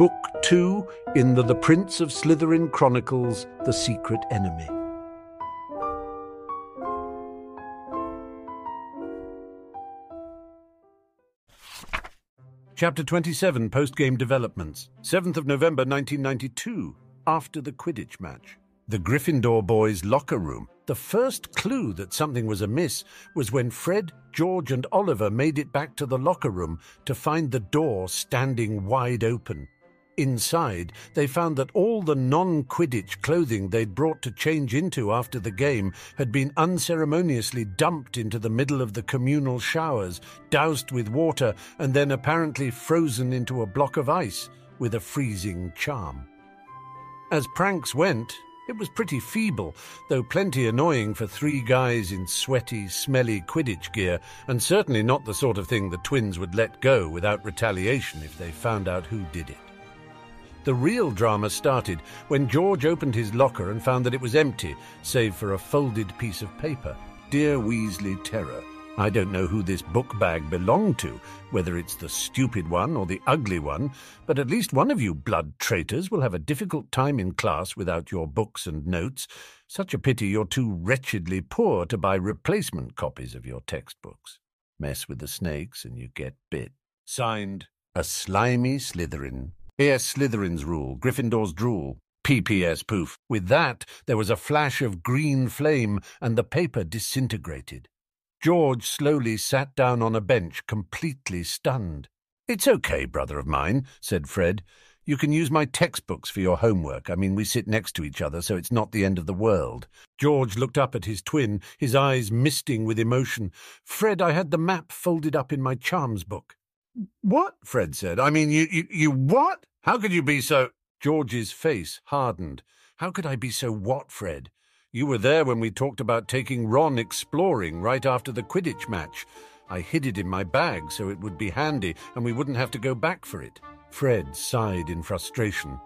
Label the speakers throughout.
Speaker 1: Book 2 in the The Prince of Slytherin Chronicles The Secret Enemy. Chapter 27 Post-Game Developments 7th of November 1992 After the Quidditch Match The Gryffindor boys' locker room The first clue that something was amiss was when Fred, George and Oliver made it back to the locker room to find the door standing wide open. Inside, they found that all the non Quidditch clothing they'd brought to change into after the game had been unceremoniously dumped into the middle of the communal showers, doused with water, and then apparently frozen into a block of ice with a freezing charm. As pranks went, it was pretty feeble, though plenty annoying for three guys in sweaty, smelly Quidditch gear, and certainly not the sort of thing the twins would let go without retaliation if they found out who did it. The real drama started when George opened his locker and found that it was empty, save for a folded piece of paper. Dear Weasley Terror, I don't know who this book bag belonged to, whether it's the stupid one or the ugly one, but at least one of you blood traitors will have a difficult time in class without your books and notes. Such a pity you're too wretchedly poor to buy replacement copies of your textbooks. Mess with the snakes and you get bit. Signed, A Slimy Slytherin. P.S. Slytherin's rule, Gryffindor's drool. PPS poof. With that, there was a flash of green flame, and the paper disintegrated. George slowly sat down on a bench, completely stunned. It's okay, brother of mine, said Fred. You can use my textbooks for your homework. I mean, we sit next to each other, so it's not the end of the world. George looked up at his twin, his eyes misting with emotion. Fred, I had the map folded up in my charms book. What? Fred said. I mean, you, you, you what? How could you be so. George's face hardened. How could I be so what, Fred? You were there when we talked about taking Ron exploring right after the Quidditch match. I hid it in my bag so it would be handy and we wouldn't have to go back for it. Fred sighed in frustration.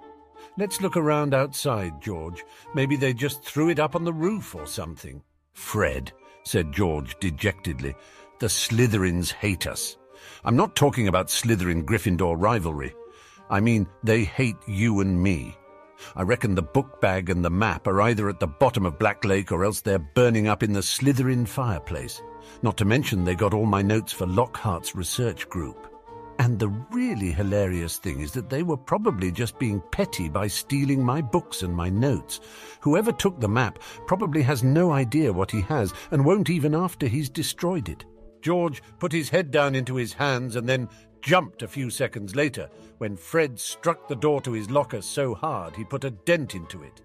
Speaker 1: Let's look around outside, George. Maybe they just threw it up on the roof or something. Fred, said George dejectedly, the Slytherins hate us. I'm not talking about Slytherin Gryffindor rivalry. I mean, they hate you and me. I reckon the book bag and the map are either at the bottom of Black Lake or else they're burning up in the Slytherin fireplace. Not to mention they got all my notes for Lockhart's research group. And the really hilarious thing is that they were probably just being petty by stealing my books and my notes. Whoever took the map probably has no idea what he has and won't even after he's destroyed it. George put his head down into his hands and then jumped a few seconds later when Fred struck the door to his locker so hard he put a dent into it.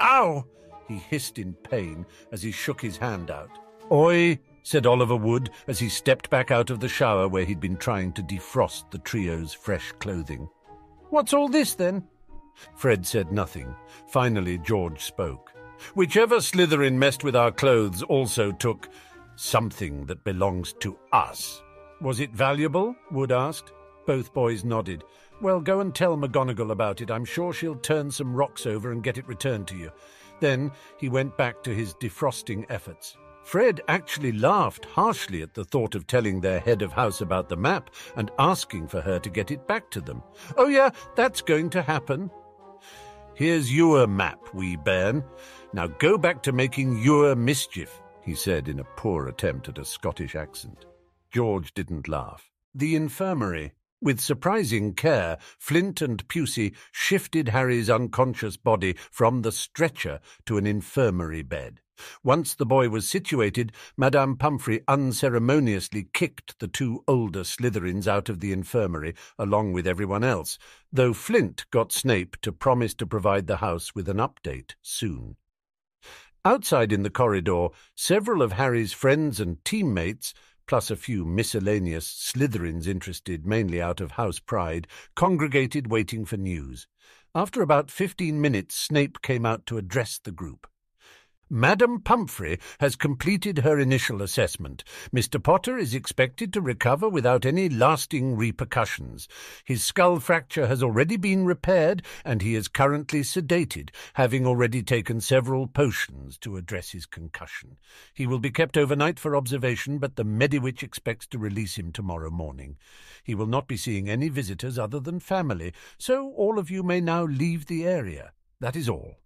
Speaker 1: Ow! he hissed in pain as he shook his hand out. Oi! said Oliver Wood as he stepped back out of the shower where he'd been trying to defrost the trio's fresh clothing. What's all this then? Fred said nothing. Finally, George spoke. Whichever Slytherin messed with our clothes also took something that belongs to us. Was it valuable? Wood asked. Both boys nodded. Well, go and tell McGonagall about it. I'm sure she'll turn some rocks over and get it returned to you. Then he went back to his defrosting efforts. Fred actually laughed harshly at the thought of telling their head of house about the map and asking for her to get it back to them. Oh, yeah, that's going to happen. Here's your map, wee bairn. Now go back to making your mischief, he said in a poor attempt at a Scottish accent. George didn't laugh. The infirmary. With surprising care, Flint and Pusey shifted Harry's unconscious body from the stretcher to an infirmary bed. Once the boy was situated, Madame Pomfrey unceremoniously kicked the two older Slytherins out of the infirmary, along with everyone else, though Flint got Snape to promise to provide the house with an update soon. Outside in the corridor, several of Harry's friends and teammates plus a few miscellaneous Slytherins interested mainly out of house pride, congregated waiting for news. After about fifteen minutes, Snape came out to address the group. Madam Pomfrey has completed her initial assessment. Mr. Potter is expected to recover without any lasting repercussions. His skull fracture has already been repaired, and he is currently sedated, having already taken several potions to address his concussion. He will be kept overnight for observation, but the Mediwitch expects to release him tomorrow morning. He will not be seeing any visitors other than family, so all of you may now leave the area. That is all.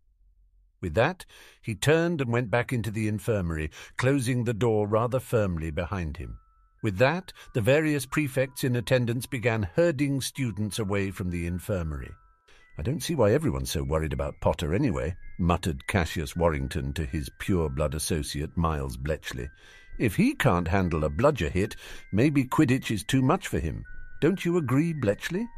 Speaker 1: With that, he turned and went back into the infirmary, closing the door rather firmly behind him. With that, the various prefects in attendance began herding students away from the infirmary. I don't see why everyone's so worried about Potter anyway, muttered Cassius Warrington to his pure-blood associate Miles Bletchley. If he can't handle a bludger hit, maybe Quidditch is too much for him. Don't you agree, Bletchley?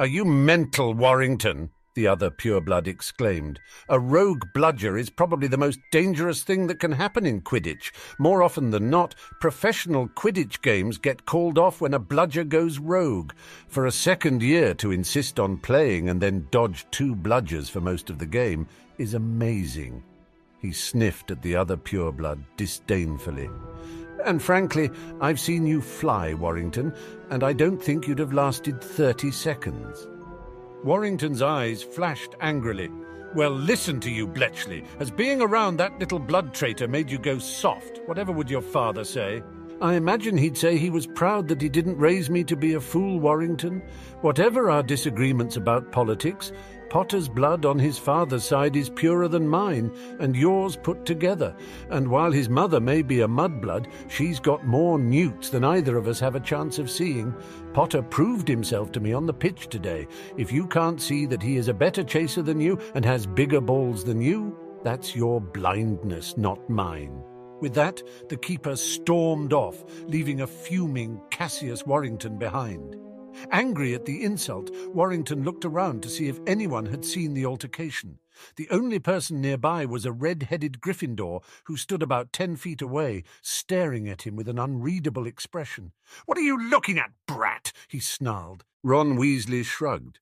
Speaker 1: Are you mental, Warrington? The other pureblood exclaimed. A rogue bludger is probably the most dangerous thing that can happen in Quidditch. More often than not, professional Quidditch games get called off when a bludger goes rogue. For a second year to insist on playing and then dodge two bludgers for most of the game is amazing. He sniffed at the other pureblood disdainfully. And frankly, I've seen you fly, Warrington, and I don't think you'd have lasted thirty seconds. Warrington's eyes flashed angrily. Well, listen to you, Bletchley. Has being around that little blood traitor made you go soft? Whatever would your father say? I imagine he'd say he was proud that he didn't raise me to be a fool, Warrington. Whatever our disagreements about politics, Potter's blood on his father's side is purer than mine, and yours put together. And while his mother may be a mudblood, she's got more newts than either of us have a chance of seeing. Potter proved himself to me on the pitch today. If you can't see that he is a better chaser than you and has bigger balls than you, that's your blindness, not mine. With that, the keeper stormed off, leaving a fuming Cassius Warrington behind. Angry at the insult, Warrington looked around to see if anyone had seen the altercation. The only person nearby was a red-headed Gryffindor who stood about ten feet away, staring at him with an unreadable expression. "'What are you looking at, brat?' he snarled. Ron Weasley shrugged.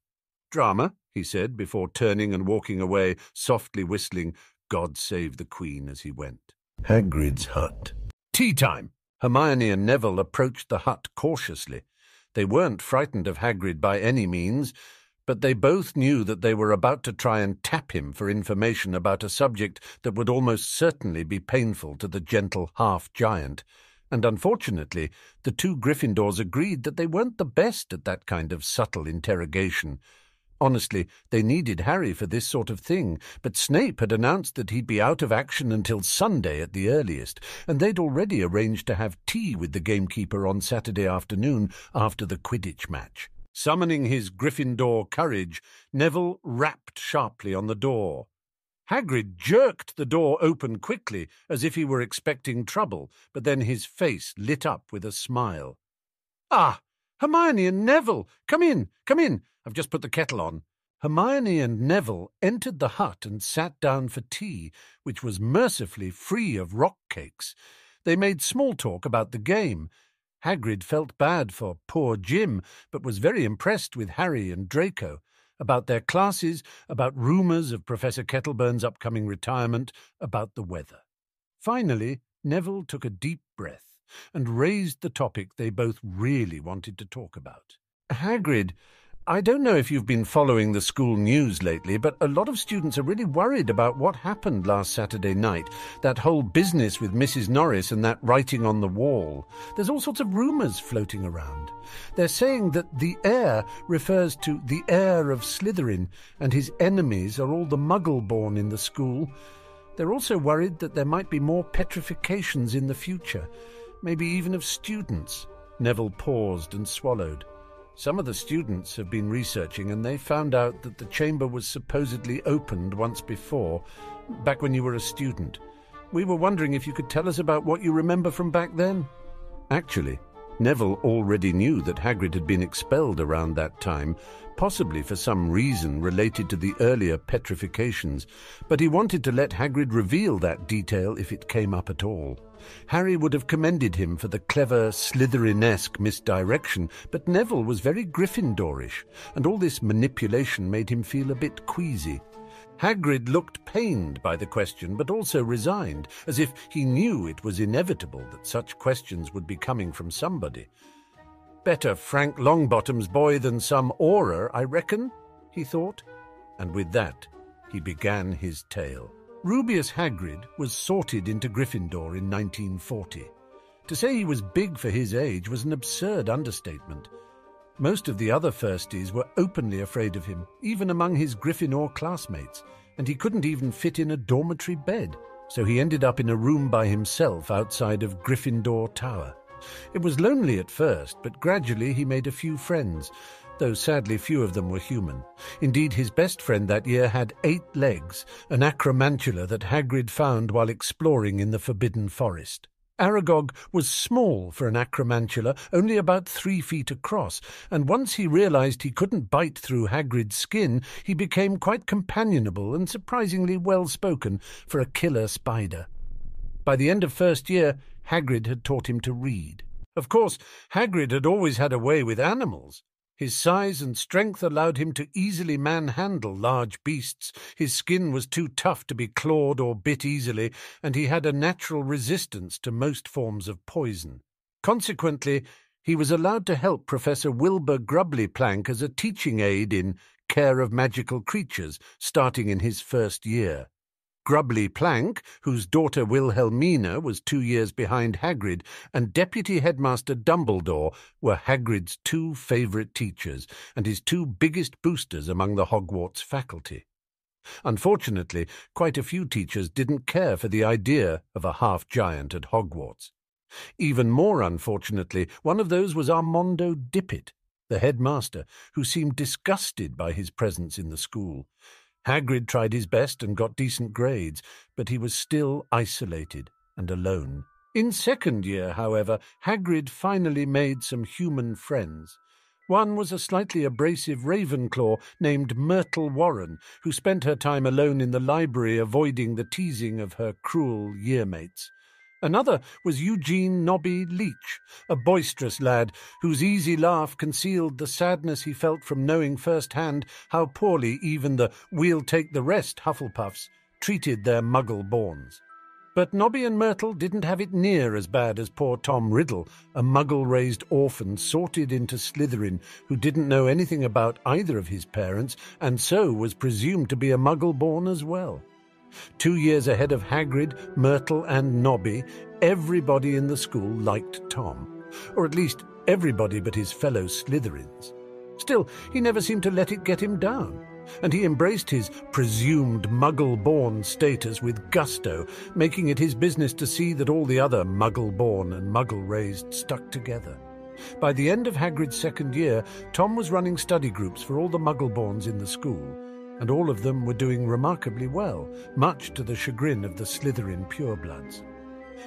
Speaker 1: "'Drama,' he said, before turning and walking away, softly whistling God Save the Queen as he went. Hagrid's hut. Tea time! Hermione and Neville approached the hut cautiously. They weren't frightened of Hagrid by any means, but they both knew that they were about to try and tap him for information about a subject that would almost certainly be painful to the gentle half-giant, and unfortunately the two Gryffindors agreed that they weren't the best at that kind of subtle interrogation, Honestly, they needed Harry for this sort of thing, but Snape had announced that he'd be out of action until Sunday at the earliest, and they'd already arranged to have tea with the gamekeeper on Saturday afternoon after the Quidditch match. Summoning his Gryffindor courage, Neville rapped sharply on the door. Hagrid jerked the door open quickly, as if he were expecting trouble, but then his face lit up with a smile. Ah, Hermione and Neville! Come in, come in! I've just put the kettle on. Hermione and Neville entered the hut and sat down for tea, which was mercifully free of rock cakes. They made small talk about the game. Hagrid felt bad for poor Jim, but was very impressed with Harry and Draco, about their classes, about rumours of Professor Kettleburn's upcoming retirement, about the weather. Finally, Neville took a deep breath and raised the topic they both really wanted to talk about. Hagrid, I don't know if you've been following the school news lately, but a lot of students are really worried about what happened last Saturday night. That whole business with Mrs. Norris and that writing on the wall. There's all sorts of rumours floating around. They're saying that the heir refers to the heir of Slytherin, and his enemies are all the muggle born in the school. They're also worried that there might be more petrifications in the future, maybe even of students. Neville paused and swallowed. Some of the students have been researching and they found out that the chamber was supposedly opened once before, back when you were a student. We were wondering if you could tell us about what you remember from back then. Actually, Neville already knew that Hagrid had been expelled around that time, possibly for some reason related to the earlier petrifications, but he wanted to let Hagrid reveal that detail if it came up at all. Harry would have commended him for the clever Slytherin-esque misdirection, but Neville was very Gryffindorish, and all this manipulation made him feel a bit queasy. Hagrid looked pained by the question, but also resigned, as if he knew it was inevitable that such questions would be coming from somebody. Better Frank Longbottom's boy than some Auror, I reckon, he thought, and with that he began his tale. Rubeus Hagrid was sorted into Gryffindor in 1940. To say he was big for his age was an absurd understatement. Most of the other firsties were openly afraid of him, even among his Gryffindor classmates, and he couldn't even fit in a dormitory bed, so he ended up in a room by himself outside of Gryffindor Tower. It was lonely at first, but gradually he made a few friends, though sadly few of them were human. Indeed, his best friend that year had eight legs, an acromantula that Hagrid found while exploring in the Forbidden Forest. Aragog was small for an acromantula, only about three feet across, and once he realized he couldn't bite through Hagrid's skin, he became quite companionable and surprisingly well spoken for a killer spider. By the end of first year, Hagrid had taught him to read. Of course, Hagrid had always had a way with animals. His size and strength allowed him to easily manhandle large beasts. His skin was too tough to be clawed or bit easily, and he had a natural resistance to most forms of poison. Consequently, he was allowed to help Professor Wilbur Grubbly-Plank as a teaching aide in Care of Magical Creatures, starting in his first year. Grubbly Plank, whose daughter Wilhelmina was two years behind Hagrid, and Deputy Headmaster Dumbledore were Hagrid's two favourite teachers and his two biggest boosters among the Hogwarts faculty. Unfortunately, quite a few teachers didn't care for the idea of a half-giant at Hogwarts. Even more unfortunately, one of those was Armando Dippet, the headmaster, who seemed disgusted by his presence in the school. Hagrid tried his best and got decent grades, but he was still isolated and alone. In second year, however, Hagrid finally made some human friends. One was a slightly abrasive Ravenclaw named Myrtle Warren, who spent her time alone in the library avoiding the teasing of her cruel yearmates. Another was Eugene Nobby Leach, a boisterous lad whose easy laugh concealed the sadness he felt from knowing firsthand how poorly even the we'll take the rest Hufflepuffs treated their muggle borns. But Nobby and Myrtle didn't have it near as bad as poor Tom Riddle, a muggle-raised orphan sorted into Slytherin who didn't know anything about either of his parents and so was presumed to be a muggle-born as well. Two years ahead of Hagrid, Myrtle, and Nobby, everybody in the school liked Tom, or at least everybody but his fellow Slytherins. Still, he never seemed to let it get him down, and he embraced his presumed muggle-born status with gusto, making it his business to see that all the other muggle-born and muggle-raised stuck together. By the end of Hagrid's second year, Tom was running study groups for all the muggle-borns in the school, and all of them were doing remarkably well, much to the chagrin of the Slytherin purebloods.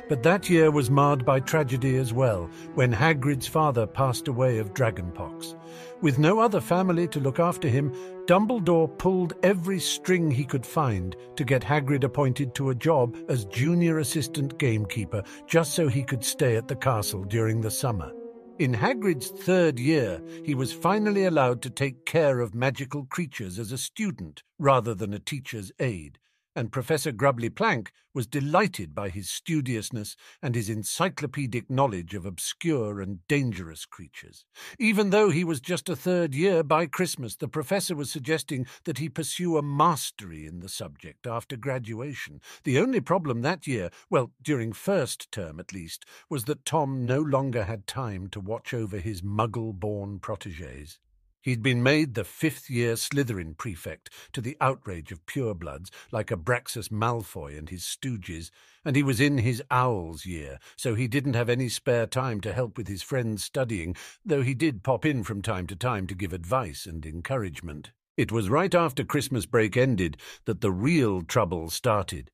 Speaker 1: But that year was marred by tragedy as well, when Hagrid's father passed away of dragonpox. With no other family to look after him, Dumbledore pulled every string he could find to get Hagrid appointed to a job as junior assistant gamekeeper, just so he could stay at the castle during the summer. In Hagrid's third year, he was finally allowed to take care of magical creatures as a student rather than a teacher's aide, and Professor Grubbly Plank was delighted by his studiousness and his encyclopedic knowledge of obscure and dangerous creatures. Even though he was just a third year, by Christmas the professor was suggesting that he pursue a mastery in the subject after graduation. The only problem that year, well, during first term at least, was that Tom no longer had time to watch over his muggle-born protégés. He'd been made the fifth-year Slytherin prefect to the outrage of purebloods like Abraxas Malfoy and his stooges, and he was in his owl's year, so he didn't have any spare time to help with his friends studying, though he did pop in from time to time to give advice and encouragement. It was right after Christmas break ended that the real trouble started.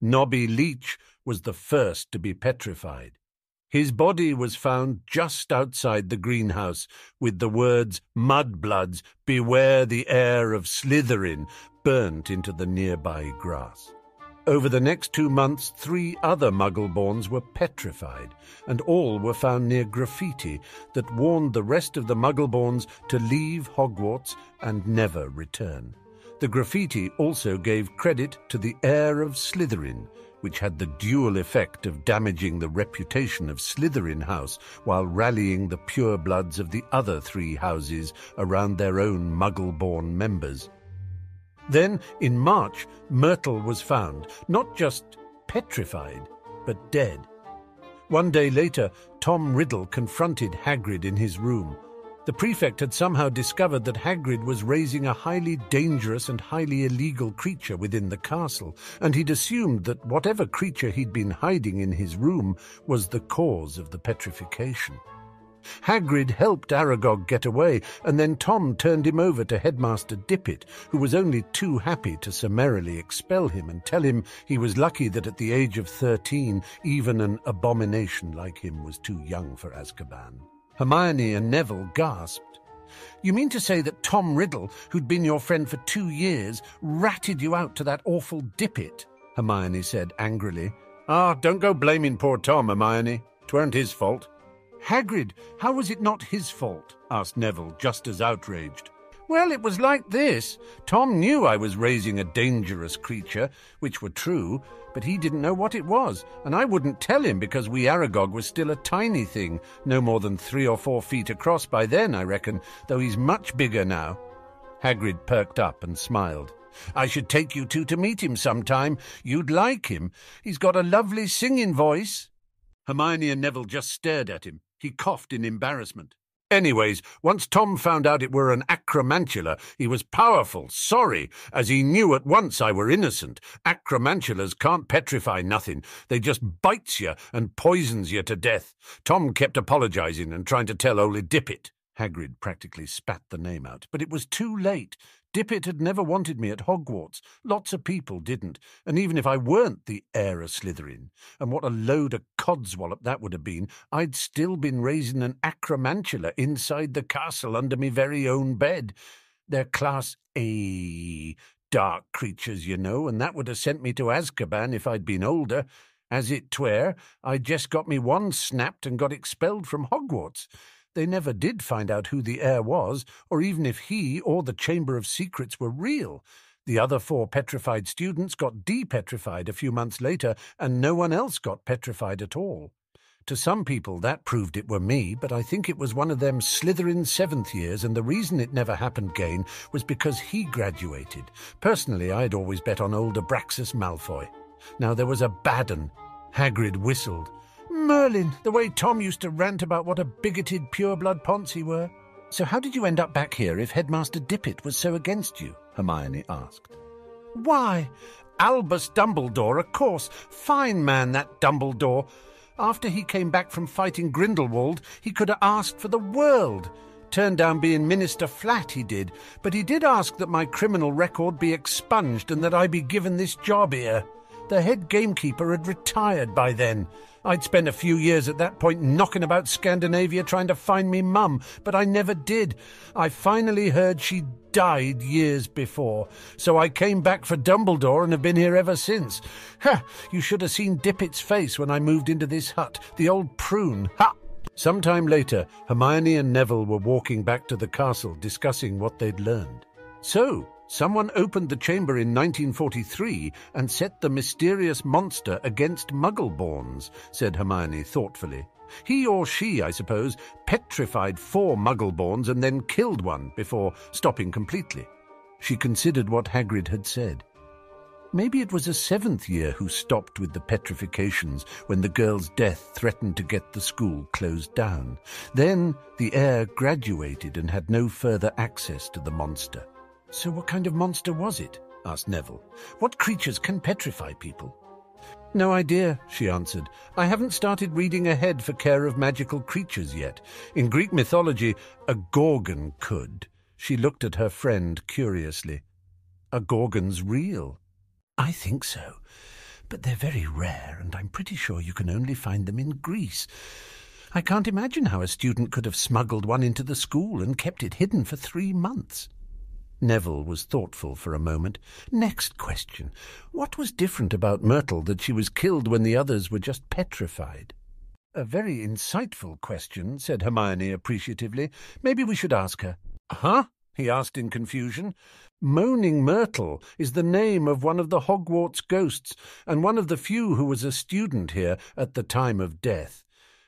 Speaker 1: Nobby Leach was the first to be petrified. His body was found just outside the greenhouse with the words, Mudbloods, beware the heir of Slytherin, burnt into the nearby grass. Over the next two months, three other Muggleborns were petrified, and all were found near graffiti that warned the rest of the Muggleborns to leave Hogwarts and never return. The graffiti also gave credit to the heir of Slytherin, which had the dual effect of damaging the reputation of Slytherin House while rallying the purebloods of the other three houses around their own muggle-born members. Then, in March, Myrtle was found, not just petrified, but dead. One day later, Tom Riddle confronted Hagrid in his room. The prefect had somehow discovered that Hagrid was raising a highly dangerous and highly illegal creature within the castle, and he'd assumed that whatever creature he'd been hiding in his room was the cause of the petrification. Hagrid helped Aragog get away, and then Tom turned him over to Headmaster Dippet, who was only too happy to summarily expel him and tell him he was lucky that at the age of thirteen even an abomination like him was too young for Azkaban. Hermione and Neville gasped. You mean to say that Tom Riddle, who'd been your friend for two years, ratted you out to that awful Dippet? Hermione said angrily. Ah, don't go blaming poor Tom, Hermione. Tweren't his fault. Hagrid, how was it not his fault? asked Neville, just as outraged. Well, it was like this. Tom knew I was raising a dangerous creature, which were true, but he didn't know what it was, and I wouldn't tell him because Wee Aragog was still a tiny thing, no more than three or four feet across by then, I reckon, though he's much bigger now. Hagrid perked up and smiled. I should take you two to meet him sometime. You'd like him. He's got a lovely singing voice. Hermione and Neville just stared at him. He coughed in embarrassment. Anyways, once Tom found out it were an acromantula, he was powerful, sorry, as he knew at once I were innocent. Acromantulas can't petrify nothing. They just bites you and poisons you to death. Tom kept apologizing and trying to tell Oly Dippet. Hagrid practically spat the name out, but it was too late. Dippet had never wanted me at Hogwarts. Lots of people didn't. And even if I weren't the heir of Slytherin, and what a load of codswallop that would have been, I'd still been raising an acromantula inside the castle under me very own bed. They're class A dark creatures, you know, and that would have sent me to Azkaban if I'd been older. As it twere, I'd just got me one snapped and got expelled from Hogwarts. They never did find out who the heir was, or even if he or the Chamber of Secrets were real. The other four petrified students got depetrified a few months later, and no one else got petrified at all. To some people, that proved it were me, but I think it was one of them Slytherin seventh years, and the reason it never happened again was because he graduated. Personally, I'd always bet on old Abraxas Malfoy. Now, there was a Baden. Hagrid whistled. Merlin, the way Tom used to rant about what a bigoted pureblood Ponce he were. So how did you end up back here if Headmaster Dippet was so against you? Hermione asked. Why, Albus Dumbledore, of course. Fine man, that Dumbledore. After he came back from fighting Grindelwald, he could have asked for the world. Turned down being Minister Flat, he did, but he did ask that my criminal record be expunged and that I be given this job here. The head gamekeeper had retired by then. I'd spent a few years at that point knocking about Scandinavia trying to find me mum, but I never did. I finally heard she died years before, so I came back for Dumbledore and have been here ever since. Ha! You should have seen Dippet's face when I moved into this hut, the old prune. Ha! Some time later, Hermione and Neville were walking back to the castle discussing what they'd learned. So, Someone opened the chamber in 1943 and set the mysterious monster against Muggleborns, said Hermione thoughtfully. He or she, I suppose, petrified four Muggleborns and then killed one before stopping completely. She considered what Hagrid had said. Maybe it was a seventh year who stopped with the petrifications when the girl's death threatened to get the school closed down. Then the heir graduated and had no further access to the monster. So what kind of monster was it? asked Neville. What creatures can petrify people? No idea, she answered. I haven't started reading ahead for care of magical creatures yet. In Greek mythology, a Gorgon could. She looked at her friend curiously. Are Gorgons real? I think so, but they're very rare, and I'm pretty sure you can only find them in Greece. I can't imagine how a student could have smuggled one into the school and kept it hidden for three months. Neville was thoughtful for a moment. Next question. What was different about Myrtle that she was killed when the others were just petrified? A very insightful question, said Hermione appreciatively. Maybe we should ask her. Huh? he asked in confusion. Moaning Myrtle is the name of one of the Hogwarts ghosts, and one of the few who was a student here at the time of death.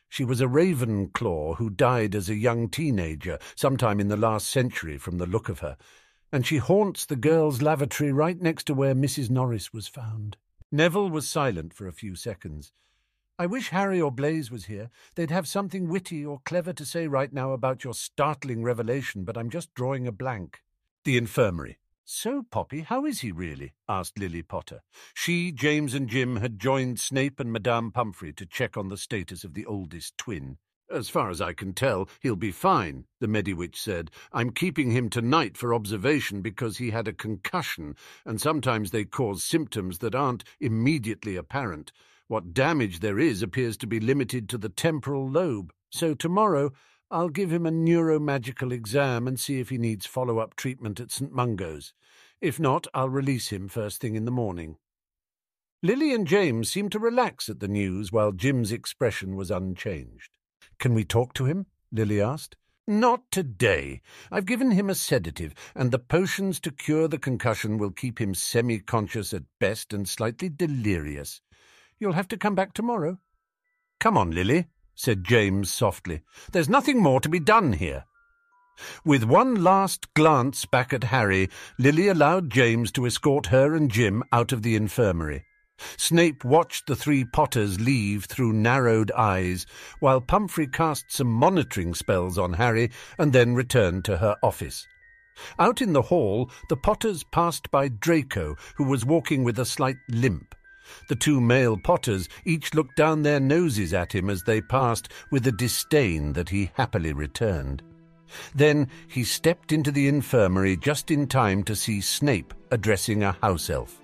Speaker 1: She was a Ravenclaw who died as a young teenager, sometime in the last century from the look of her, and she haunts the girls' lavatory right next to where Mrs. Norris was found. Neville was silent for a few seconds. I wish Harry or Blaise was here. They'd have something witty or clever to say right now about your startling revelation, but I'm just drawing a blank. The infirmary. So, Poppy, how is he really? asked Lily Potter. She, James, and Jim had joined Snape and Madame Pomfrey to check on the status of the oldest twin. As far as I can tell, he'll be fine, the Mediwitch said. I'm keeping him tonight for observation because he had a concussion, and sometimes they cause symptoms that aren't immediately apparent. What damage there is appears to be limited to the temporal lobe, so tomorrow I'll give him a neuromagical exam and see if he needs follow up treatment at St. Mungo's. If not, I'll release him first thing in the morning. Lily and James seemed to relax at the news while Jim's expression was unchanged. Can we talk to him? Lily asked. Not today. I've given him a sedative, and the potions to cure the concussion will keep him semi conscious at best and slightly delirious. You'll have to come back tomorrow. Come on, Lily, said James softly. There's nothing more to be done here. With one last glance back at Harry, Lily allowed James to escort her and Jim out of the infirmary. Snape watched the three Potters leave through narrowed eyes, while Pomfrey cast some monitoring spells on Harry and then returned to her office. Out in the hall, the Potters passed by Draco, who was walking with a slight limp. The two male Potters each looked down their noses at him as they passed with a disdain that he happily returned. Then he stepped into the infirmary just in time to see Snape addressing a house elf.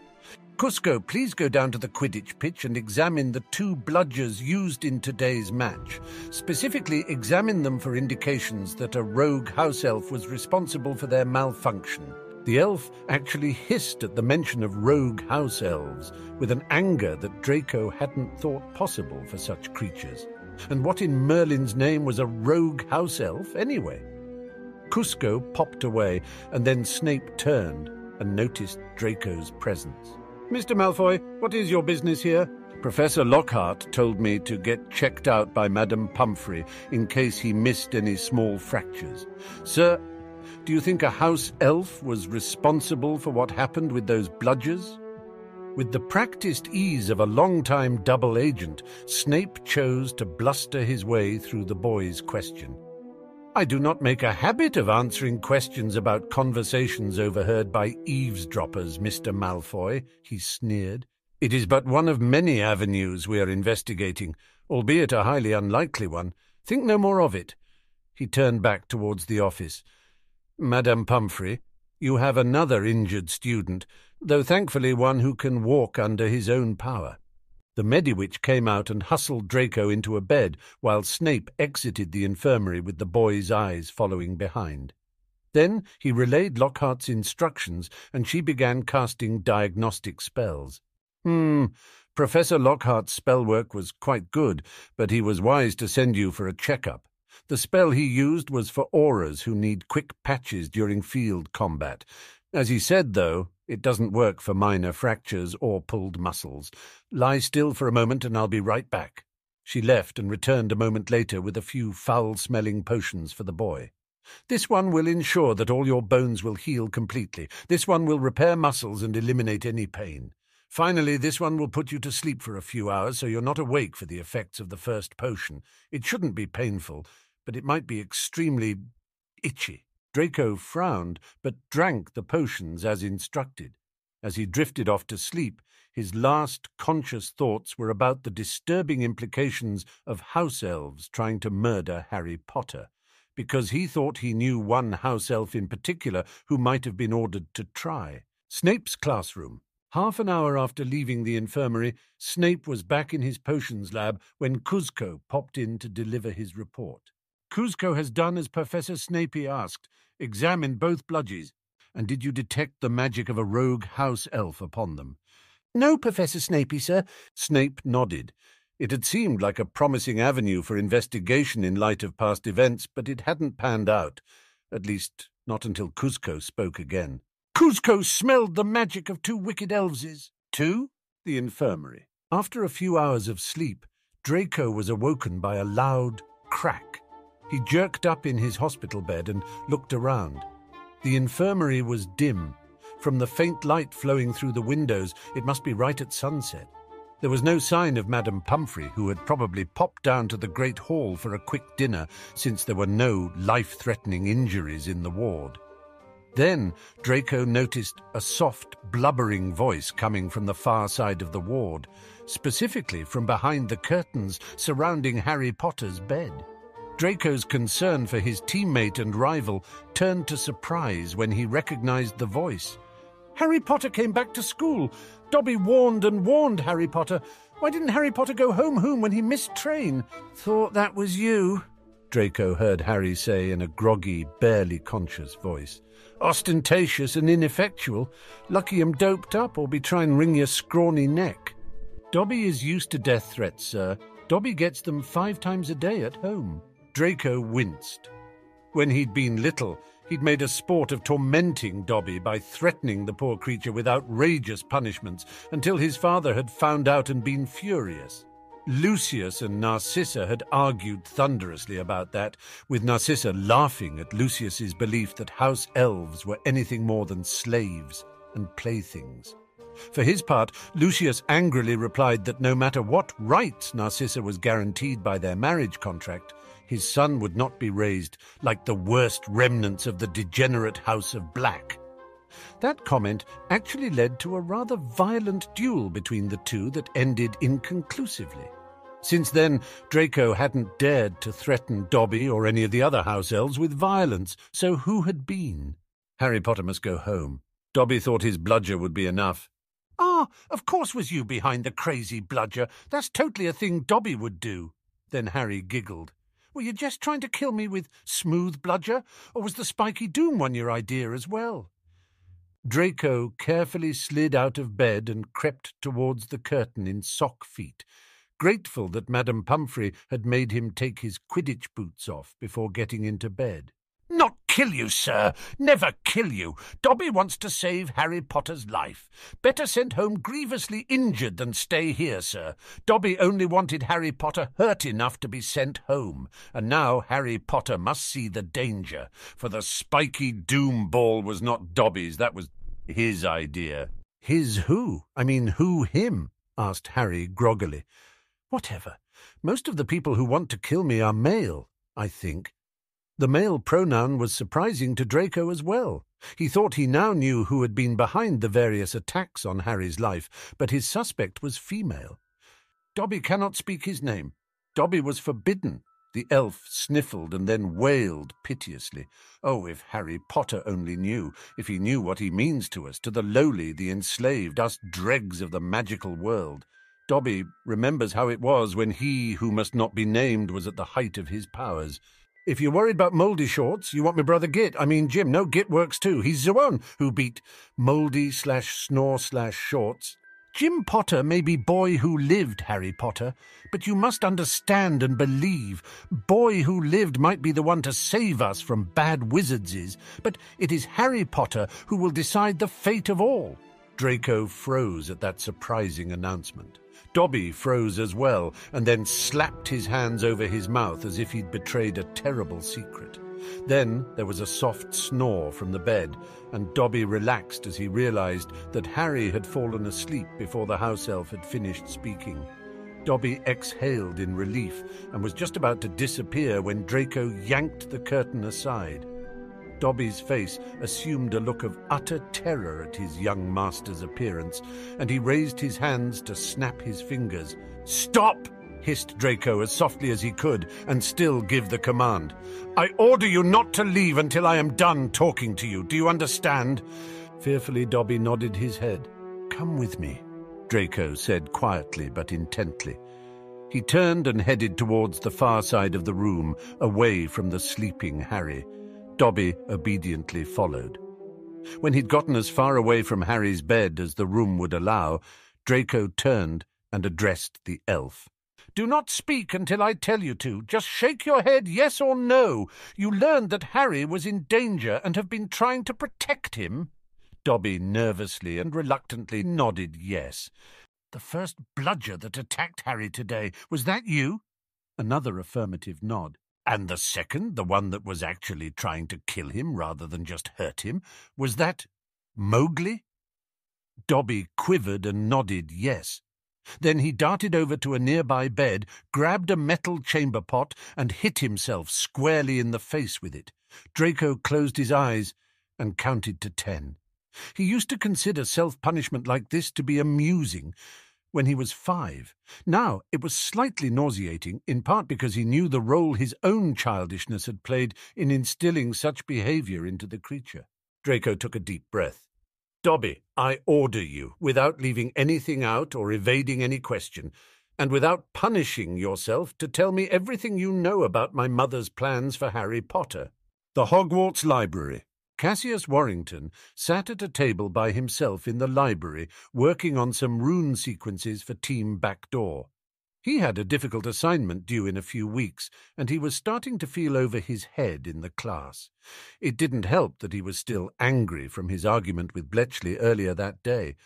Speaker 1: Kuzco, please go down to the Quidditch pitch and examine the two bludgers used in today's match. Specifically, examine them for indications that a rogue house elf was responsible for their malfunction. The elf actually hissed at the mention of rogue house elves, with an anger that Draco hadn't thought possible for such creatures. And what in Merlin's name was a rogue house elf, anyway? Kuzco popped away, and then Snape turned and noticed Draco's presence. Mr. Malfoy, what is your business here? Professor Lockhart told me to get checked out by Madame Pomfrey in case he missed any small fractures. Sir, do you think a house elf was responsible for what happened with those bludgers? With the practiced ease of a long-time double agent, Snape chose to bluster his way through the boy's question. I do not make a habit of answering questions about conversations overheard by eavesdroppers, Mr. Malfoy, he sneered. It is but one of many avenues we are investigating, albeit a highly unlikely one. Think no more of it. He turned back towards the office. Madame Pomfrey, you have another injured student, though thankfully one who can walk under his own power. The Mediwitch came out and hustled Draco into a bed, while Snape exited the infirmary with the boy's eyes following behind. Then he relayed Lockhart's instructions, and she began casting diagnostic spells. Hmm, Professor Lockhart's spell work was quite good, but he was wise to send you for a checkup. The spell he used was for Aurors who need quick patches during field combat. As he said, though, it doesn't work for minor fractures or pulled muscles. Lie still for a moment and I'll be right back. She left and returned a moment later with a few foul-smelling potions for the boy. This one will ensure that all your bones will heal completely. This one will repair muscles and eliminate any pain. Finally, this one will put you to sleep for a few hours so you're not awake for the effects of the first potion. It shouldn't be painful, but it might be extremely itchy. Draco frowned, but drank the potions as instructed. As he drifted off to sleep, his last conscious thoughts were about the disturbing implications of house elves trying to murder Harry Potter, because he thought he knew one house elf in particular who might have been ordered to try. Snape's classroom. Half an hour after leaving the infirmary, Snape was back in his potions lab when Kuzco popped in to deliver his report. Kuzco has done as Professor Snapey asked, examined both bludgies. And did you detect the magic of a rogue house elf upon them? No, Professor Snapey, sir. Snape nodded. It had seemed like a promising avenue for investigation in light of past events, but it hadn't panned out. At least, not until Kuzco spoke again. Kuzco smelled the magic of two wicked elveses. Two? The infirmary. After a few hours of sleep, Draco was awoken by a loud crack. He jerked up in his hospital bed and looked around. The infirmary was dim. From the faint light flowing through the windows, it must be right at sunset. There was no sign of Madame Pomfrey, who had probably popped down to the great hall for a quick dinner, since there were no life threatening injuries in the ward. Then Draco noticed a soft, blubbering voice coming from the far side of the ward, specifically from behind the curtains surrounding Harry Potter's bed. Draco's concern for his teammate and rival turned to surprise when he recognized the voice. Harry Potter came back to school. Dobby warned and warned Harry Potter. Why didn't Harry Potter go home home when he missed train? Thought that was you, Draco heard Harry say in a groggy, barely conscious voice. Ostentatious and ineffectual. Lucky I'm doped up or be trying to wring your scrawny neck. Dobby is used to death threats, sir. Dobby gets them five times a day at home. Draco winced. When he'd been little, he'd made a sport of tormenting Dobby by threatening the poor creature with outrageous punishments until his father had found out and been furious. Lucius and Narcissa had argued thunderously about that, with Narcissa laughing at Lucius's belief that house elves were anything more than slaves and playthings. For his part, Lucius angrily replied that no matter what rights Narcissa was guaranteed by their marriage contract, his son would not be raised like the worst remnants of the degenerate House of Black. That comment actually led to a rather violent duel between the two that ended inconclusively. Since then, Draco hadn't dared to threaten Dobby or any of the other house elves with violence, so who had been? Harry Potter must go home. Dobby thought his bludger would be enough. Ah, of course was you behind the crazy bludger. That's totally a thing Dobby would do. Then Harry giggled. Were you just trying to kill me with smooth bludger, or was the spiky doom one your idea as well? Draco carefully slid out of bed and crept towards the curtain in sock feet, grateful that Madame Pomfrey had made him take his Quidditch boots off before getting into bed. Not kill you, sir. Never kill you. Dobby wants to save Harry Potter's life. Better sent home grievously injured than stay here, sir. Dobby only wanted Harry Potter hurt enough to be sent home, and now Harry Potter must see the danger, for the spiky doom ball was not Dobby's, that was his idea. His who? I mean, who him? asked Harry groggily. Whatever. Most of the people who want to kill me are male, I think. The male pronoun was surprising to Draco as well. He thought he now knew who had been behind the various attacks on Harry's life, but his suspect was female. Dobby cannot speak his name. Dobby was forbidden. The elf sniffled and then wailed piteously. Oh, if Harry Potter only knew, if he knew what he means to us, to the lowly, the enslaved, us dregs of the magical world. Dobby remembers how it was when he who must not be named was at the height of his powers. If you're worried about Mouldy Shorts, you want my brother Git. I mean Jim. No, Git works too. He's the one who beat Mouldy slash Snore slash Shorts. Jim Potter may be boy who lived Harry Potter, but you must understand and believe. Boy who lived might be the one to save us from bad wizardses, but it is Harry Potter who will decide the fate of all. Draco froze at that surprising announcement. Dobby froze as well, and then slapped his hands over his mouth as if he'd betrayed a terrible secret. Then there was a soft snore from the bed, and Dobby relaxed as he realized that Harry had fallen asleep before the house elf had finished speaking. Dobby exhaled in relief and was just about to disappear when Draco yanked the curtain aside. Dobby's face assumed a look of utter terror at his young master's appearance, and he raised his hands to snap his fingers. Stop! hissed Draco as softly as he could, and still give the command. I order you not to leave until I am done talking to you. Do you understand? Fearfully, Dobby nodded his head. Come with me, Draco said quietly but intently. He turned and headed towards the far side of the room, away from the sleeping Harry. Dobby obediently followed. When he'd gotten as far away from Harry's bed as the room would allow, Draco turned and addressed the elf. Do not speak until I tell you to. Just shake your head yes or no. You learned that Harry was in danger and have been trying to protect him. Dobby nervously and reluctantly nodded yes. The first bludger that attacked Harry today, was that you? Another affirmative nod. And the second, the one that was actually trying to kill him rather than just hurt him, was that Mowgli? Dobby quivered and nodded yes. Then he darted over to a nearby bed, grabbed a metal chamber pot, and hit himself squarely in the face with it. Draco closed his eyes and counted to ten. He used to consider self-punishment like this to be amusing when he was five. Now it was slightly nauseating, in part because he knew the role his own childishness had played in instilling such behaviour into the creature. Draco took a deep breath. Dobby, I order you, without leaving anything out or evading any question, and without punishing yourself, to tell me everything you know about my mother's plans for Harry Potter. The Hogwarts Library. Cassius Warrington sat at a table by himself in the library, working on some rune sequences for Team Backdoor. He had a difficult assignment due in a few weeks, and he was starting to feel over his head in the class. It didn't help that he was still angry from his argument with Bletchley earlier that day.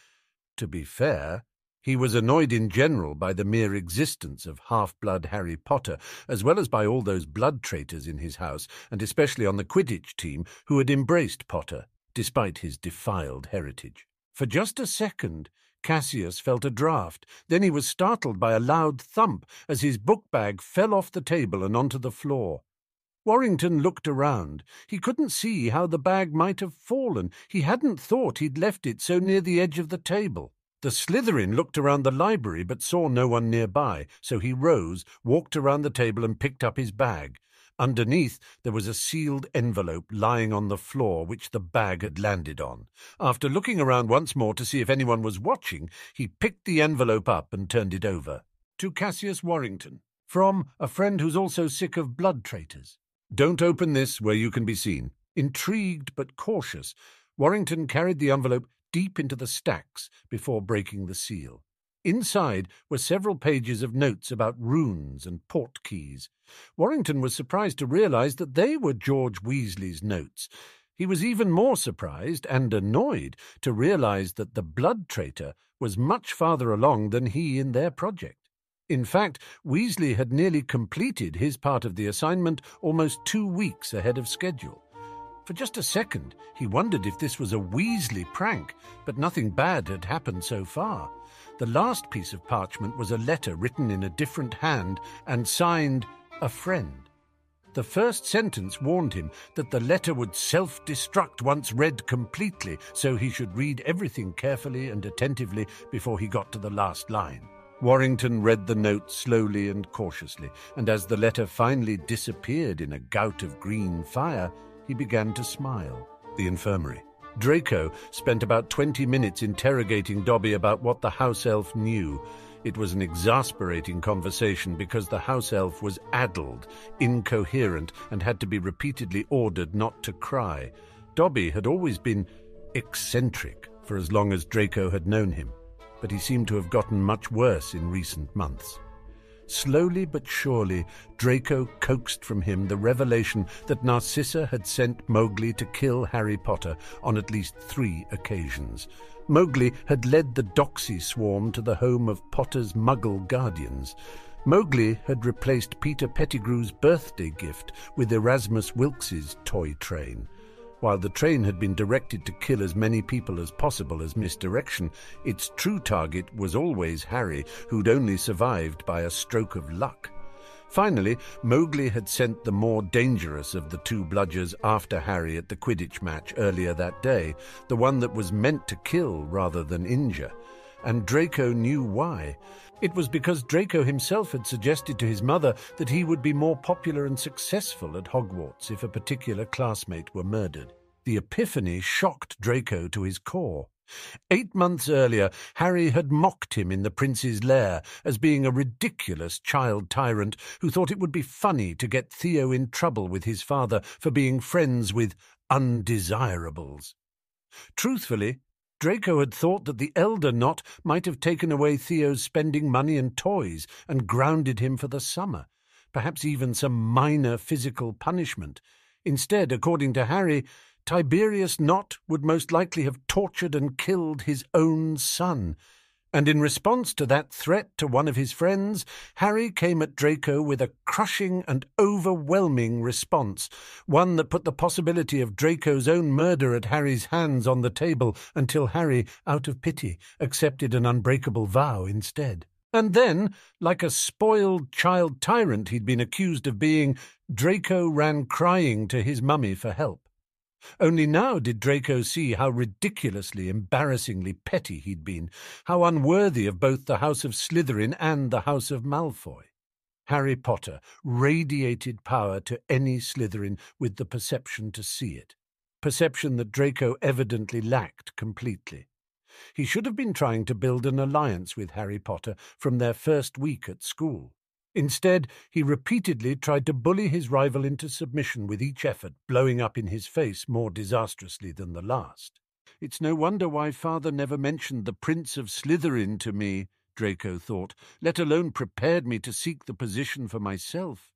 Speaker 1: To be fair, he was annoyed in general by the mere existence of half-blood Harry Potter, as well as by all those blood traitors in his house, and especially on the Quidditch team who had embraced Potter, despite his defiled heritage. For just a second, Cassius felt a draught. Then he was startled by a loud thump as his book bag fell off the table and onto the floor. Warrington looked around. He couldn't see how the bag might have fallen. He hadn't thought he'd left it so near the edge of the table. The Slytherin looked around the library but saw no one nearby, so he rose, walked around the table, and picked up his bag. Underneath, there was a sealed envelope lying on the floor which the bag had landed on. After looking around once more to see if anyone was watching, he picked the envelope up and turned it over. To Cassius Warrington, from a friend who's also sick of blood traitors. Don't open this where you can be seen. Intrigued but cautious, Warrington carried the envelope deep into the stacks before breaking the seal. Inside were several pages of notes about runes and portkeys. Warrington was surprised to realize that they were George Weasley's notes. He was even more surprised and annoyed to realize that the blood traitor was much farther along than he in their project. In fact, Weasley had nearly completed his part of the assignment almost two weeks ahead of schedule. For just a second, he wondered if this was a Weasley prank, but nothing bad had happened so far. The last piece of parchment was a letter written in a different hand and signed, A Friend. The first sentence warned him that the letter would self destruct once read completely, so he should read everything carefully and attentively before he got to the last line. Warrington read the note slowly and cautiously, and as the letter finally disappeared in a gout of green fire, he began to smile. The infirmary. Draco spent about twenty minutes interrogating Dobby about what the house elf knew. It was an exasperating conversation because the house elf was addled, incoherent, and had to be repeatedly ordered not to cry. Dobby had always been eccentric for as long as Draco had known him, but he seemed to have gotten much worse in recent months. Slowly but surely, Draco coaxed from him the revelation that Narcissa had sent Mowgli to kill Harry Potter on at least three occasions. Mowgli had led the Doxy swarm to the home of Potter's Muggle guardians. Mowgli had replaced Peter Pettigrew's birthday gift with Erasmus Wilkes's toy train. While the train had been directed to kill as many people as possible as misdirection, its true target was always Harry, who'd only survived by a stroke of luck. Finally, Mowgli had sent the more dangerous of the two bludgers after Harry at the Quidditch match earlier that day, the one that was meant to kill rather than injure. And Draco knew why. It was because Draco himself had suggested to his mother that he would be more popular and successful at Hogwarts if a particular classmate were murdered. The epiphany shocked Draco to his core. Eight months earlier, Harry had mocked him in the prince's lair as being a ridiculous child tyrant who thought it would be funny to get Theo in trouble with his father for being friends with undesirables. Truthfully, Draco had thought that the elder Nott might have taken away Theo's spending money and toys and grounded him for the summer, perhaps even some minor physical punishment. Instead, according to Harry, Tiberius Nott would most likely have tortured and killed his own son. And in response to that threat to one of his friends, Harry came at Draco with a crushing and overwhelming response, one that put the possibility of Draco's own murder at Harry's hands on the table until Harry, out of pity, accepted an unbreakable vow instead. And then, like a spoiled child tyrant he'd been accused of being, Draco ran crying to his mummy for help. Only now did Draco see how ridiculously, embarrassingly petty he'd been, how unworthy of both the House of Slytherin and the House of Malfoy. Harry Potter radiated power to any Slytherin with the perception to see it, perception that Draco evidently lacked completely. He should have been trying to build an alliance with Harry Potter from their first week at school. Instead, he repeatedly tried to bully his rival into submission with each effort blowing up in his face more disastrously than the last. It's no wonder why father never mentioned the Prince of Slytherin to me, Draco thought, let alone prepared me to seek the position for myself.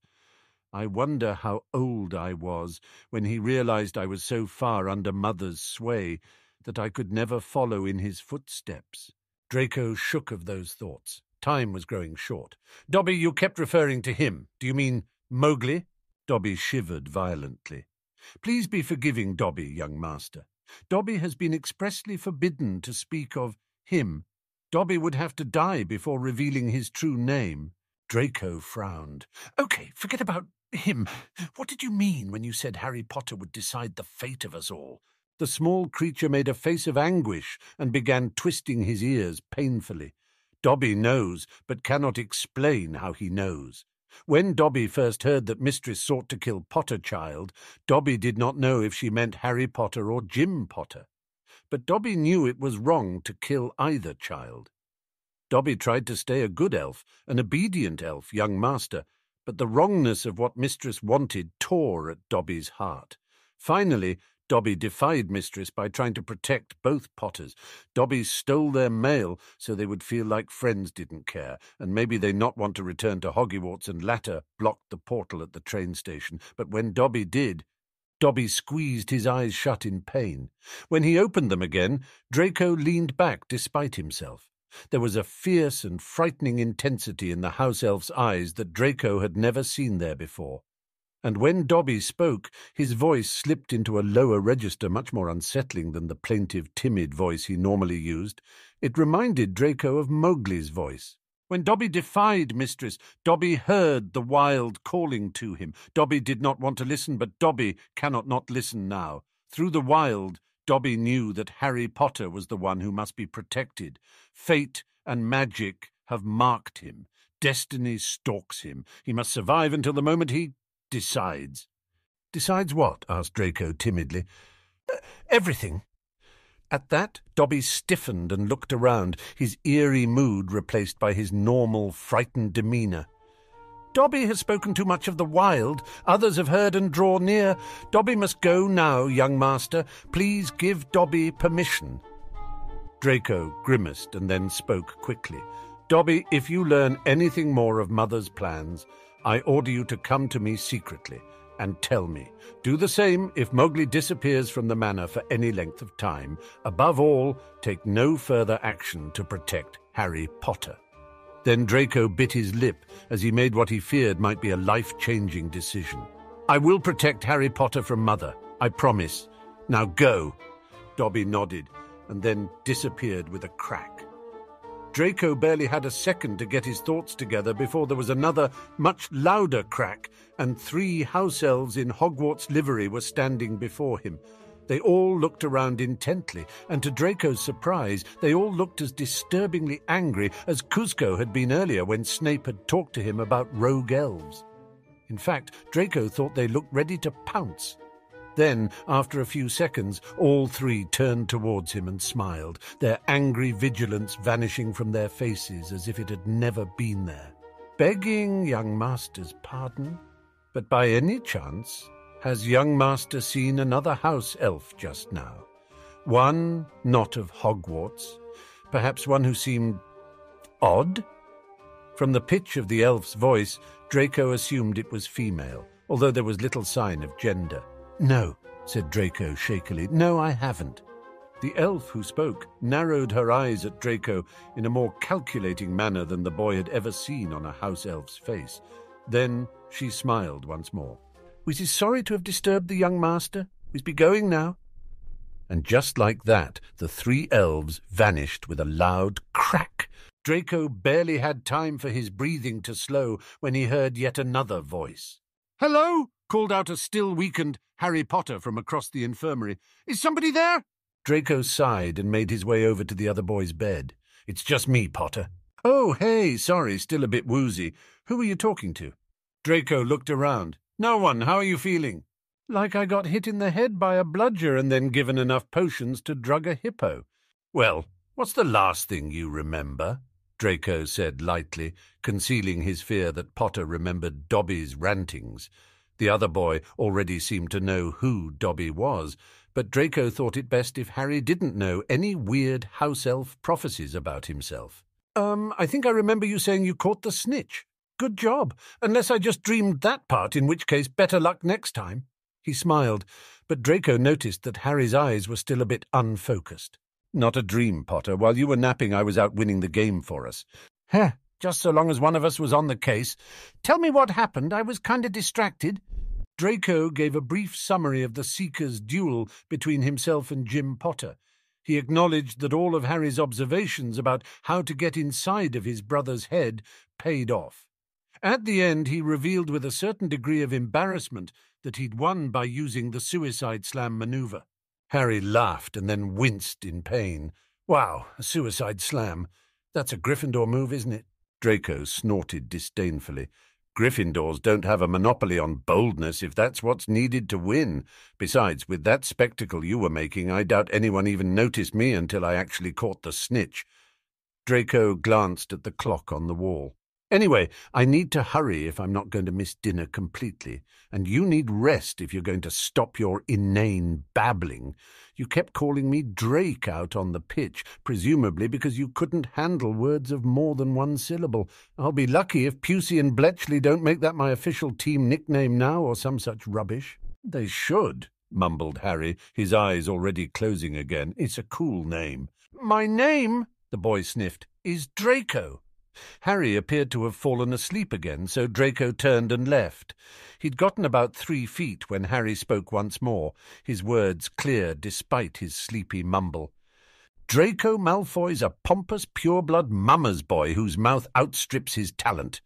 Speaker 1: I wonder how old I was when he realized I was so far under mother's sway that I could never follow in his footsteps. Draco shook of those thoughts. Time was growing short. Dobby, you kept referring to him. Do you mean Mowgli? Dobby shivered violently. Please be forgiving Dobby, young master. Dobby has been expressly forbidden to speak of him. Dobby would have to die before revealing his true name. Draco frowned. Okay, forget about him. What did you mean when you said Harry Potter would decide the fate of us all? The small creature made a face of anguish and began twisting his ears painfully. Dobby knows, but cannot explain how he knows. When Dobby first heard that Mistress sought to kill Potterchild, Dobby did not know if she meant Harry Potter or Jim Potter. But Dobby knew it was wrong to kill either child. Dobby tried to stay a good elf, an obedient elf, young master, but the wrongness of what Mistress wanted tore at Dobby's heart. Finally, Dobby defied Mistress by trying to protect both Potters. Dobby stole their mail so they would feel like friends didn't care, and maybe they not want to return to Hogwarts and latter blocked the portal at the train station. But when Dobby did, Dobby squeezed his eyes shut in pain. When he opened them again, Draco leaned back despite himself. There was a fierce and frightening intensity in the house elf's eyes that Draco had never seen there before and when Dobby spoke, his voice slipped into a lower register much more unsettling than the plaintive, timid voice he normally used. It reminded Draco of Mowgli's voice. When Dobby defied Mistress, Dobby heard the wild calling to him. Dobby did not want to listen, but Dobby cannot not listen now. Through the wild, Dobby knew that Harry Potter was the one who must be protected. Fate and magic have marked him. Destiny stalks him. He must survive until the moment he Decides. Decides what? asked Draco timidly. Uh, everything. At that, Dobby stiffened and looked around, his eerie mood replaced by his normal, frightened demeanour. Dobby has spoken too much of the wild. Others have heard and draw near. Dobby must go now, young master. Please give Dobby permission. Draco grimaced and then spoke quickly. Dobby, if you learn anything more of Mother's plans, I order you to come to me secretly and tell me. Do the same if Mowgli disappears from the manor for any length of time. Above all, take no further action to protect Harry Potter. Then Draco bit his lip as he made what he feared might be a life changing decision. I will protect Harry Potter from Mother, I promise. Now go. Dobby nodded and then disappeared with a crack. Draco barely had a second to get his thoughts together before there was another, much louder crack, and three house elves in Hogwarts livery were standing before him. They all looked around intently, and to Draco's surprise, they all looked as disturbingly angry as Kuzco had been earlier when Snape had talked to him about rogue elves. In fact, Draco thought they looked ready to pounce. Then, after a few seconds, all three turned towards him and smiled, their angry vigilance vanishing from their faces as if it had never been there. Begging young master's pardon, but by any chance, has young master seen another house elf just now? One not of Hogwarts, perhaps one who seemed odd? From the pitch of the elf's voice, Draco assumed it was female, although there was little sign of gender. No, said Draco shakily. No, I haven't. The elf who spoke narrowed her eyes at Draco in a more calculating manner than the boy had ever seen on a house elf's face. Then she smiled once more. We is sorry to have disturbed the young master. We's be going now. And just like that, the three elves vanished with a loud crack. Draco barely had time for his breathing to slow when he heard yet another voice. Hello! Called out a still weakened Harry Potter from across the infirmary. Is somebody there? Draco sighed and made his way over to the other boy's bed. It's just me, Potter. Oh, hey, sorry, still a bit woozy. Who are you talking to? Draco looked around. No one, how are you feeling? Like I got hit in the head by a bludger and then given enough potions to drug a hippo. Well, what's the last thing you remember? Draco said lightly, concealing his fear that Potter remembered Dobby's rantings. The other boy already seemed to know who Dobby was, but Draco thought it best if Harry didn't know any weird house elf prophecies about himself. Um, I think I remember you saying you caught the snitch. Good job, unless I just dreamed that part, in which case better luck next time. He smiled, but Draco noticed that Harry's eyes were still a bit unfocused. Not a dream, Potter. While you were napping, I was out winning the game for us. Heh, just so long as one of us was on the case. Tell me what happened. I was kind of distracted. Draco gave a brief summary of the Seeker's duel between himself and Jim Potter. He acknowledged that all of Harry's observations about how to get inside of his brother's head paid off. At the end, he revealed with a certain degree of embarrassment that he'd won by using the suicide slam maneuver. Harry laughed and then winced in pain. Wow, a suicide slam. That's a Gryffindor move, isn't it? Draco snorted disdainfully. Gryffindors don't have a monopoly on boldness if that's what's needed to win. Besides, with that spectacle you were making, I doubt anyone even noticed me until I actually caught the snitch. Draco glanced at the clock on the wall. Anyway, I need to hurry if I'm not going to miss dinner completely, and you need rest if you're going to stop your inane babbling. You kept calling me Drake out on the pitch, presumably because you couldn't handle words of more than one syllable. I'll be lucky if Pusey and Bletchley don't make that my official team nickname now or some such rubbish. They should, mumbled Harry, his eyes already closing again. It's a cool name. My name, the boy sniffed, is Draco. Harry appeared to have fallen asleep again, so Draco turned and left. He'd gotten about three feet when Harry spoke once more, his words clear despite his sleepy mumble. Draco Malfoy's a pompous, pure-blood mama's boy whose mouth outstrips his talent.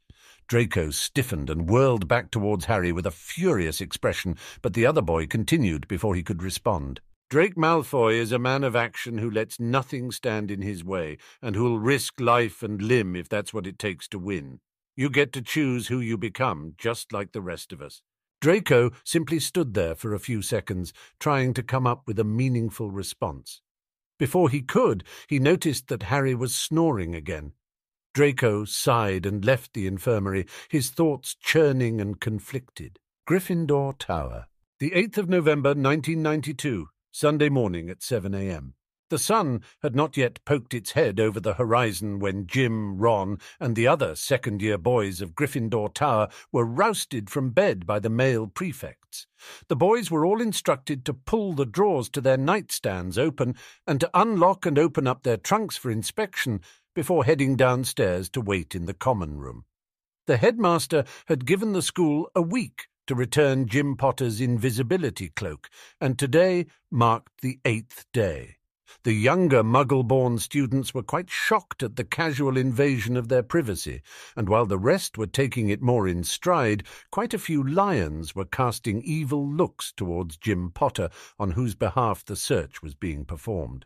Speaker 1: Draco stiffened and whirled back towards Harry with a furious expression, but the other boy continued before he could respond. Drake Malfoy is a man of action who lets nothing stand in his way, and who'll risk life and limb if that's what it takes to win. You get to choose who you become, just like the rest of us. Draco simply stood there for a few seconds, trying to come up with a meaningful response. Before he could, he noticed that Harry was snoring again. Draco sighed and left the infirmary, his thoughts churning and conflicted. Gryffindor Tower. The 8th of November, 1992. Sunday morning at 7 a.m. The sun had not yet poked its head over the horizon when Jim, Ron, and the other second year boys of Gryffindor Tower were rousted from bed by the male prefects. The boys were all instructed to pull the drawers to their nightstands open and to unlock and open up their trunks for inspection before heading downstairs to wait in the common room. The headmaster had given the school a week to return Jim Potter's invisibility cloak, and today marked the eighth day. The younger Muggle-born students were quite shocked at the casual invasion of their privacy, and while the rest were taking it more in stride, quite a few lions were casting evil looks towards Jim Potter, on whose behalf the search was being performed.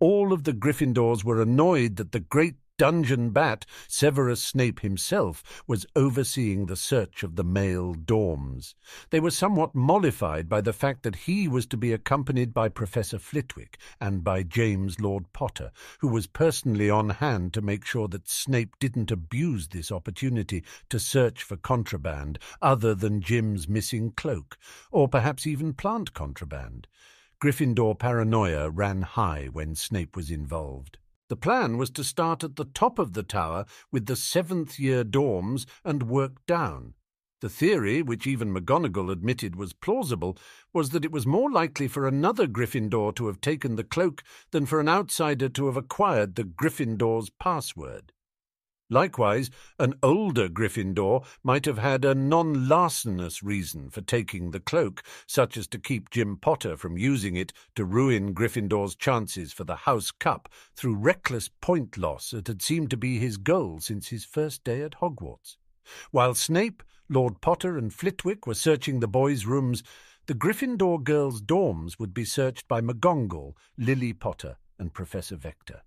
Speaker 1: All of the Gryffindors were annoyed that the great dungeon bat, Severus Snape himself, was overseeing the search of the male dorms. They were somewhat mollified by the fact that he was to be accompanied by Professor Flitwick and by James Lord Potter, who was personally on hand to make sure that Snape didn't abuse this opportunity to search for contraband other than Jim's missing cloak, or perhaps even plant contraband. Gryffindor paranoia ran high when Snape was involved. The plan was to start at the top of the tower with the seventh year dorms and work down. The theory, which even McGonagall admitted was plausible, was that it was more likely for another Gryffindor to have taken the cloak than for an outsider to have acquired the Gryffindor's password. Likewise, an older Gryffindor might have had a non larcenous reason for taking the cloak, such as to keep Jim Potter from using it to ruin Gryffindor's chances for the House Cup through reckless point loss that had seemed to be his goal since his first day at Hogwarts. While Snape, Lord Potter, and Flitwick were searching the boys' rooms, the Gryffindor girls' dorms would be searched by McGonagall, Lily Potter, and Professor Vector.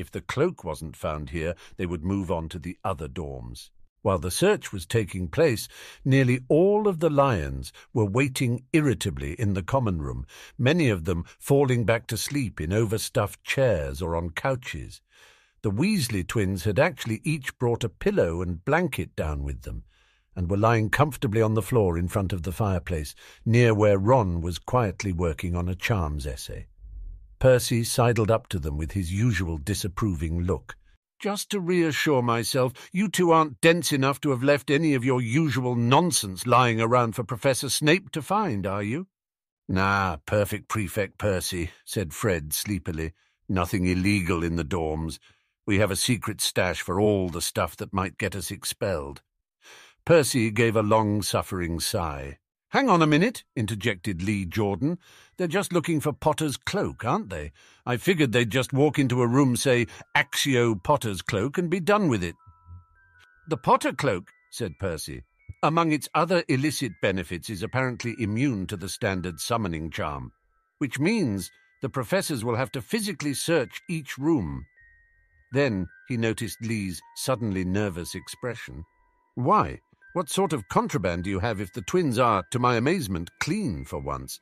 Speaker 1: If the cloak wasn't found here, they would move on to the other dorms. While the search was taking place, nearly all of the lions were waiting irritably in the common room, many of them falling back to sleep in overstuffed chairs or on couches. The Weasley twins had actually each brought a pillow and blanket down with them, and were lying comfortably on the floor in front of the fireplace, near where Ron was quietly working on a charms essay. Percy sidled up to them with his usual disapproving look. Just to reassure myself, you two aren't dense enough to have left any of your usual nonsense lying around for Professor Snape to find, are you? Nah, perfect Prefect Percy, said Fred sleepily. Nothing illegal in the dorms. We have a secret stash for all the stuff that might get us expelled. Percy gave a long-suffering sigh. Hang on a minute, interjected Lee Jordan. They're just looking for Potter's cloak, aren't they? I figured they'd just walk into a room, say, Accio Potter's cloak, and be done with it. The Potter cloak, said Percy, among its other illicit benefits, is apparently immune to the standard summoning charm, which means the professors will have to physically search each room. Then he noticed Lee's suddenly nervous expression. Why? What sort of contraband do you have if the twins are, to my amazement, clean for once?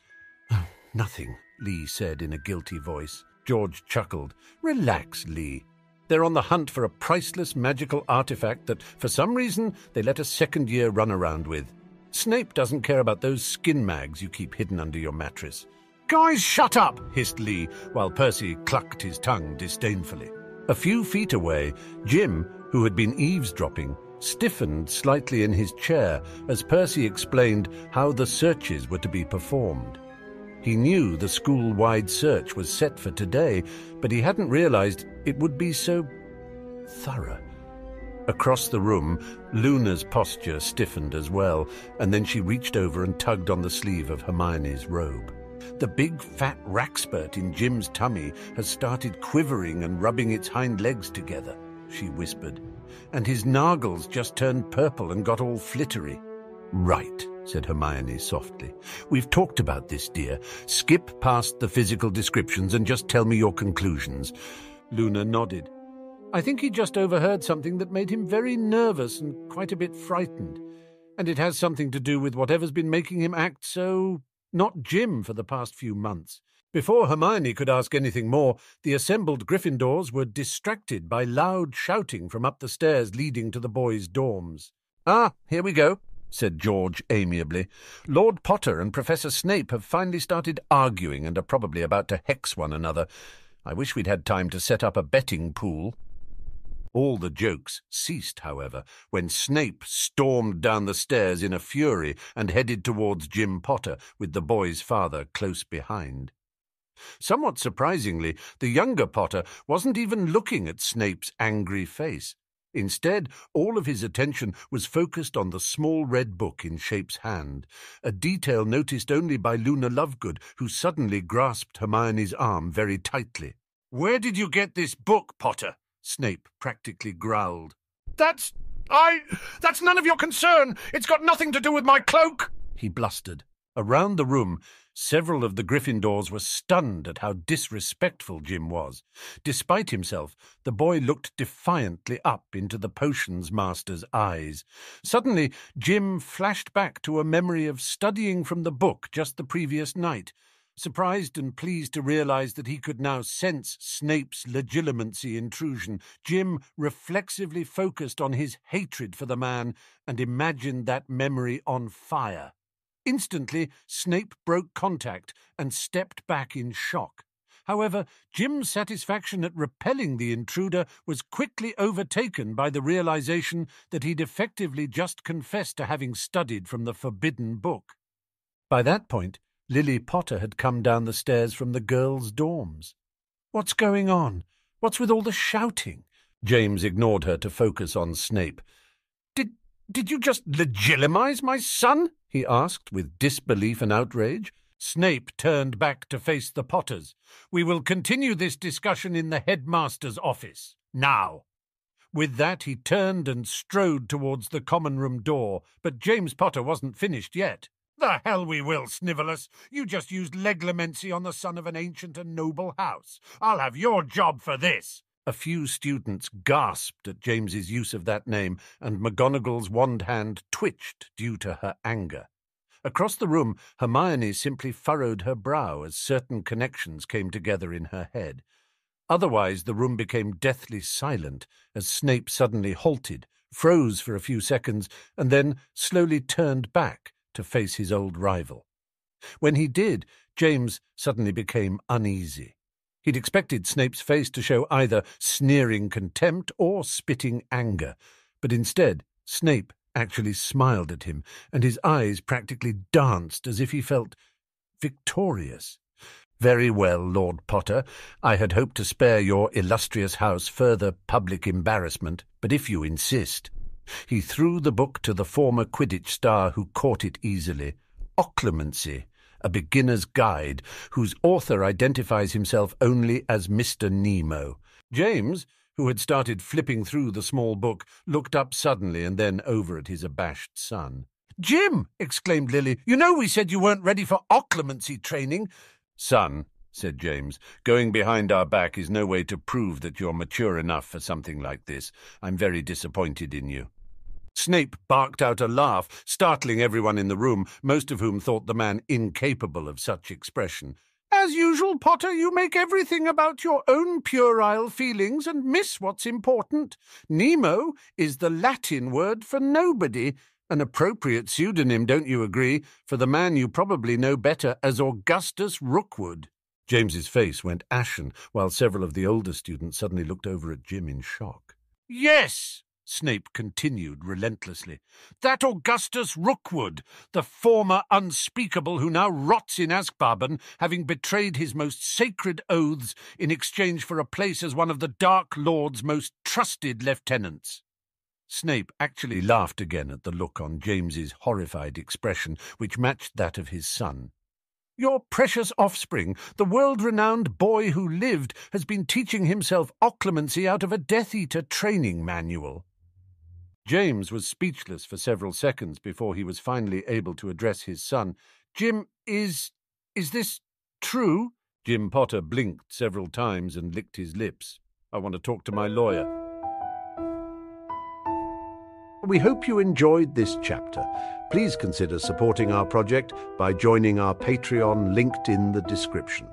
Speaker 1: Nothing, Lee said in a guilty voice. George chuckled. Relax, Lee. They're on the hunt for a priceless magical artifact that, for some reason, they let a second year run around with. Snape doesn't care about those skin mags you keep hidden under your mattress. Guys, shut up, hissed Lee, while Percy clucked his tongue disdainfully. A few feet away, Jim, who had been eavesdropping, stiffened slightly in his chair as Percy explained how the searches were to be performed. He knew the school-wide search was set for today, but he hadn't realized it would be so thorough. Across the room, Luna's posture stiffened as well, and then she reached over and tugged on the sleeve of Hermione's robe. The big fat wrackspurt in Jim's tummy has started quivering and rubbing its hind legs together, she whispered and his nargles just turned purple and got all flittery. Right, said Hermione softly. We've talked about this, dear. Skip past the physical descriptions and just tell me your conclusions. Luna nodded. I think he just overheard something that made him very nervous and quite a bit frightened. And it has something to do with whatever's been making him act so not Jim for the past few months. Before Hermione could ask anything more, the assembled Gryffindors were distracted by loud shouting from up the stairs leading to the boys' dorms. Ah, here we go, said George amiably. Lord Potter and Professor Snape have finally started arguing and are probably about to hex one another. I wish we'd had time to set up a betting pool. All the jokes ceased, however, when Snape stormed down the stairs in a fury and headed towards Jim Potter, with the boy's father close behind. Somewhat surprisingly, the younger Potter wasn't even looking at Snape's angry face. Instead, all of his attention was focused on the small red book in Snape's hand, a detail noticed only by Luna Lovegood, who suddenly grasped Hermione's arm very tightly. Where did you get this book, Potter? Snape practically growled. That's. I. That's none of your concern! It's got nothing to do with my cloak! He blustered. Around the room, several of the Gryffindors were stunned at how disrespectful Jim was. Despite himself, the boy looked defiantly up into the potions master's eyes. Suddenly, Jim flashed back to a memory of studying from the book just the previous night. Surprised and pleased to realize that he could now sense Snape's legilimency intrusion, Jim reflexively focused on his hatred for the man and imagined that memory on fire. Instantly, Snape broke contact and stepped back in shock. However, Jim's satisfaction at repelling the intruder was quickly overtaken by the realization that he'd effectively just confessed to having studied from the forbidden book. By that point, Lily Potter had come down the stairs from the girls' dorms. What's going on? What's with all the shouting? James ignored her to focus on Snape. Did did you just legilimize my son? He asked with disbelief and outrage. Snape turned back to face the Potters. We will continue this discussion in the headmaster's office. Now. With that, he turned and strode towards the common room door, but James Potter wasn't finished yet. The hell we will, Snivellus. You just used legilimency on the son of an ancient and noble house. I'll have your job for this. A few students gasped at James's use of that name, and McGonagall's wand hand twitched due to her anger. Across the room, Hermione simply furrowed her brow as certain connections came together in her head. Otherwise, the room became deathly silent as Snape suddenly halted, froze for a few seconds, and then slowly turned back to face his old rival. When he did, James suddenly became uneasy. He'd expected Snape's face to show either sneering contempt or spitting anger, but instead, Snape actually smiled at him, and his eyes practically danced as if he felt victorious. Very well, Lord Potter. I had hoped to spare your illustrious house further public embarrassment, but if you insist. He threw the book to the former Quidditch star who caught it easily. Occlumency, a beginner's guide, whose author identifies himself only as Mr. Nemo. James, who had started flipping through the small book, looked up suddenly and then over at his abashed son. Jim! exclaimed Lily. You know we said you weren't ready for occlumency training. Son, said James, going behind our back is no way to prove that you're mature enough for something like this. I'm very disappointed in you. Snape barked out a laugh, startling everyone in the room, most of whom thought the man incapable of such expression. As usual, Potter, you make everything about your own puerile feelings and miss what's important. Nemo is the Latin word for nobody, an appropriate pseudonym, don't you agree, for the man you probably know better as Augustus Rookwood. James's face went ashen, while several of the older students suddenly looked over at Jim in shock. Yes, Snape continued relentlessly. That Augustus Rookwood, the former unspeakable who now rots in Azkaban, having betrayed his most sacred oaths in exchange for a place as one of the Dark Lord's most trusted lieutenants. Snape actually laughed again at the look on James's horrified expression, which matched that of his son. Your precious offspring, the world-renowned boy who lived, has been teaching himself occlumency out of a Death Eater training manual. James was speechless for several seconds before he was finally able to address his son. Jim, is. is this true? Jim Potter blinked several times and licked his lips. I want to talk to my lawyer. We hope you enjoyed this chapter. Please consider supporting our project by joining our Patreon linked in the description,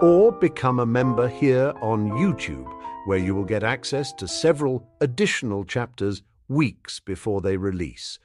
Speaker 1: or become a member here on YouTube, where you will get access to several additional chapters weeks before they release.